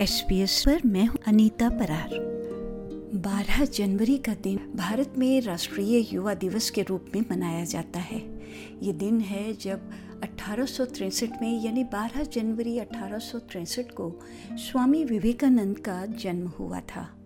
S P S पर मैं हूँ अनीता परार। 12 जनवरी का दिन भारत में राष्ट्रीय युवा दिवस के रूप में मनाया जाता है। ये दिन है जब अठारह में, यानी 12 जनवरी अठारह को, स्वामी विवेकानंद का जन्म हुआ था।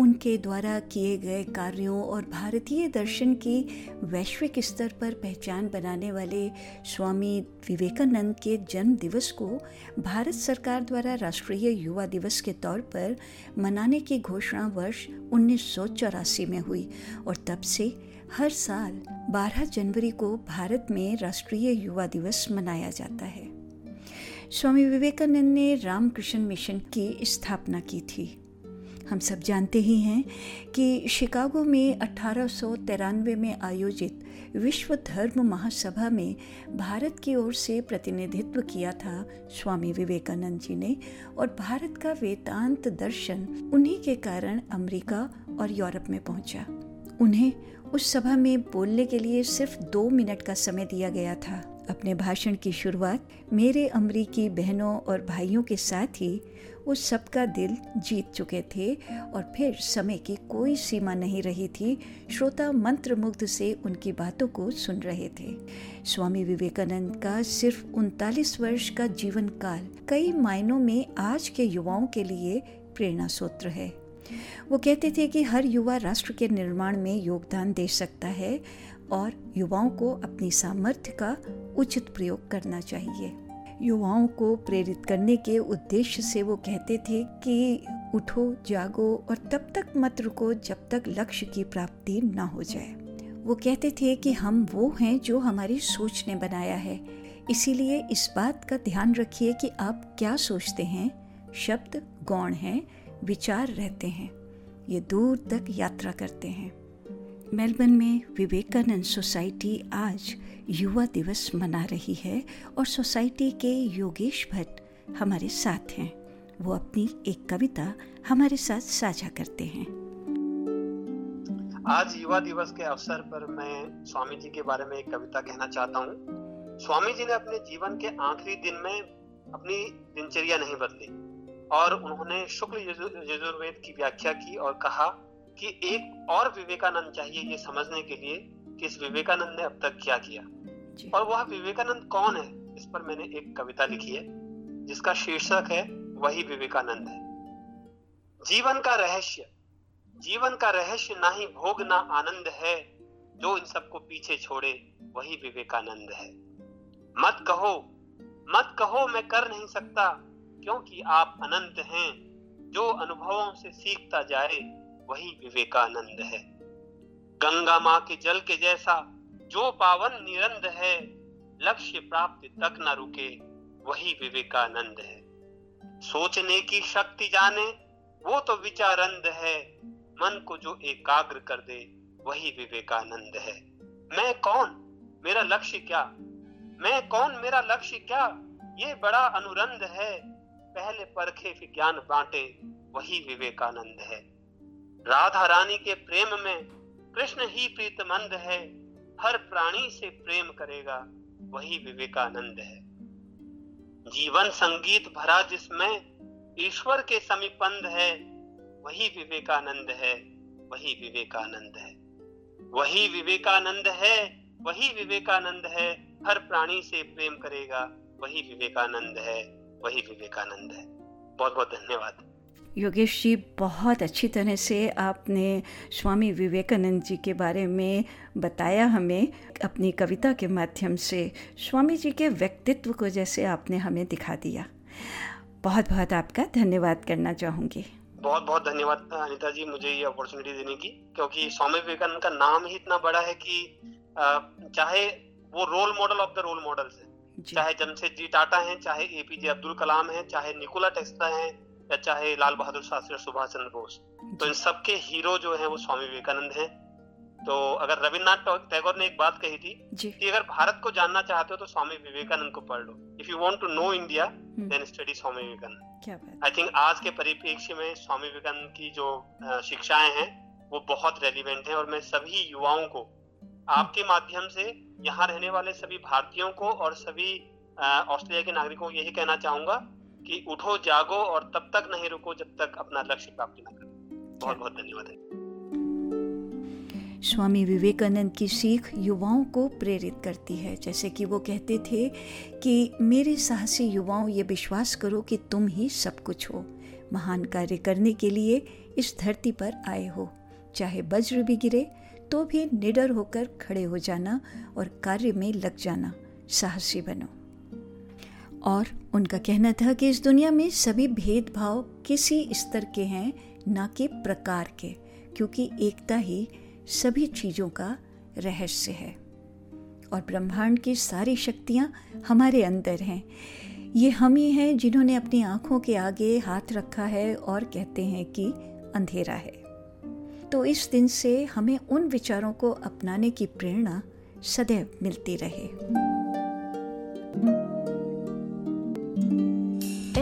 उनके द्वारा किए गए कार्यों और भारतीय दर्शन की वैश्विक स्तर पर पहचान बनाने वाले स्वामी विवेकानंद के जन्म दिवस को भारत सरकार द्वारा राष्ट्रीय युवा दिवस के तौर पर मनाने की घोषणा वर्ष उन्नीस सौ चौरासी में हुई और तब से हर साल 12 जनवरी को भारत में राष्ट्रीय युवा दिवस मनाया जाता है। स्वामी विवेकानंद ने रामकृष्ण मिशन की स्थापना की थी। हम सब जानते ही हैं कि शिकागो में अठारह सौ तिरानवे में आयोजित विश्व धर्म महासभा में भारत की ओर से प्रतिनिधित्व किया था स्वामी विवेकानंद जी ने और भारत का वेदांत दर्शन उन्हीं के कारण अमेरिका और यूरोप में पहुँचा। उन्हें उस सभा में बोलने के लिए सिर्फ़ दो मिनट का समय दिया गया था। अपने भाषण की शुरुआत मेरे अमरीकी बहनों और भाइयों के साथ ही उस सबका दिल जीत चुके थे और फिर समय की कोई सीमा नहीं रही थी। श्रोता मंत्र मुग्ध से उनकी बातों को सुन रहे थे। स्वामी विवेकानंद का सिर्फ़ उनतालीस वर्ष का जीवन काल कई मायनों में आज के युवाओं के लिए प्रेरणा सूत्र है वो कहते थे कि हर युवा राष्ट्र के निर्माण में योगदान दे सकता है। और युवाओं को अपनी सामर्थ्य का उचित प्रयोग करना चाहिए। युवाओं को प्रेरित करने के उद्देश्य से वो कहते थे कि उठो, जागो और तब तक मत रुको जब तक लक्ष्य की प्राप्ति न हो जाए। वो कहते थे कि हम वो हैं जो हमारी सोच ने बनाया है। इसीलिए इस बात का ध्यान रखिए कि आप क्या सोचते हैं। शब्द गौण हैं, विचार रहते हैं। ये दूर तक यात्रा करते हैं। मेलबर्न में विवेकानंद सोसाइटी आज युवा दिवस मना रही है और सोसाइटी के योगेश भट्ट हमारे साथ हैं। वो अपनी एक कविता हमारे साथ साझा करते हैं। आज युवा दिवस के अवसर पर मैं स्वामी जी के बारे में एक कविता कहना चाहता हूँ। स्वामी जी ने अपने जीवन के आखिरी दिन में अपनी दिनचर्या नहीं बदली और उन्होंने शुक्ल यजुर्वेद की व्याख्या की और कहा कि एक और विवेकानंद चाहिए ये समझने के लिए कि इस विवेकानंद ने अब तक क्या किया। और वह विवेकानंद कौन है? इस पर मैंने एक कविता लिखी है जिसका शीर्षक है वही विवेकानंद है। जीवन का रहस्य। जीवन का रहस्य ना ही भोग ना आनंद है जो इन सबको पीछे छोड़े वही विवेकानंद है। मत कहो मत कहो मैं कर नहीं सकता क्योंकि आप अनंत हैं जो अनुभवों से सीखता जाए वही विवेकानंद है। गंगा माँ के जल के जैसा जो पावन निरंद है, लक्ष्य प्राप्ति तक न रुके, वही विवेकानंद है। सोचने की शक्ति जाने, वो तो विचारंद है। मन को जो एकाग्र कर दे, वही विवेकानंद है। मैं कौन? मेरा लक्ष्य क्या? मैं कौन? मेरा लक्ष्य क्या? ये बड़ा अनुरंध है। पहले परखे विज्ञान बांटे, वही विवेकानंद है। राधा रानी के प्रेम में कृष्ण ही प्रीतमंद है, हर प्राणी से प्रेम करेगा, वही विवेकानंद है। जीवन संगीत भरा जिसमें ईश्वर के समीपंद है, वही विवेकानंद है, वही विवेकानंद है। वही विवेकानंद है, वही विवेकानंद है, हर प्राणी से प्रेम करेगा, वही विवेकानंद है, वही विवेकानंद है। बहुत बहुत धन्यवाद। योगेश जी बहुत अच्छी तरह से आपने स्वामी विवेकानंद जी के बारे में बताया हमें अपनी कविता के माध्यम से। स्वामी जी के व्यक्तित्व को जैसे आपने हमें दिखा दिया। बहुत बहुत आपका धन्यवाद करना चाहूँगी। बहुत बहुत धन्यवाद अनिता जी मुझे ये अपॉर्चुनिटी देने की क्योंकि स्वामी विवेकानंद का नाम ही इतना बड़ा है कि चाहे वो role model of the role models है चाहे जमशेद जी टाटा हैं चाहे एपीजे अब्दुल कलाम हैं चाहे निकोला टेस्ला हैं या चाहे लाल बहादुर शास्त्री सुभाष चंद्र बोस तो इन सबके हीरो जो है वो स्वामी विवेकानंद हैं। तो अगर रविन्द्रनाथ टैगोर ने एक बात कही थी कि अगर भारत को जानना चाहते हो तो स्वामी विवेकानंद को पढ़ लो। If you want to know India then study Swami Vivekananda. I think आज के परिप्रेक्ष्य में स्वामी विवेकानंद की जो शिक्षाएँ हैं वो बहुत रेलिवेंट है और मैं सभी युवाओं को आपके माध्यम से यहाँ रहने वाले सभी भारतीयों को और सभी ऑस्ट्रेलिया के नागरिकों को यही कहना चाहूँगा कि उठो जागो और तब तक नहीं रुको जब तक अपना लक्ष्य प्राप्त न करो। बहुत बहुत धन्यवाद। है स्वामी विवेकानंद की सीख युवाओं को प्रेरित करती है। जैसे कि वो कहते थे कि मेरे साहसी युवाओं ये विश्वास करो कि तुम ही सब कुछ हो। महान कार्य करने के लिए इस धरती पर आए हो। चाहे वज्र भी गिरे तो भी निडर होकर खड़े हो जाना और कार्य में लग जाना। साहसी बनो। और उनका कहना था कि इस दुनिया में सभी भेदभाव किसी स्तर के हैं, ना कि प्रकार के, क्योंकि एकता ही सभी चीज़ों का रहस्य है। और ब्रह्मांड की सारी शक्तियाँ हमारे अंदर हैं। ये हम ही हैं जिन्होंने अपनी आँखों के आगे हाथ रखा है और कहते हैं कि अंधेरा है। तो इस दिन से हमें उन विचारों को अपनाने की प्रेरणा सदैव मिलती रहे।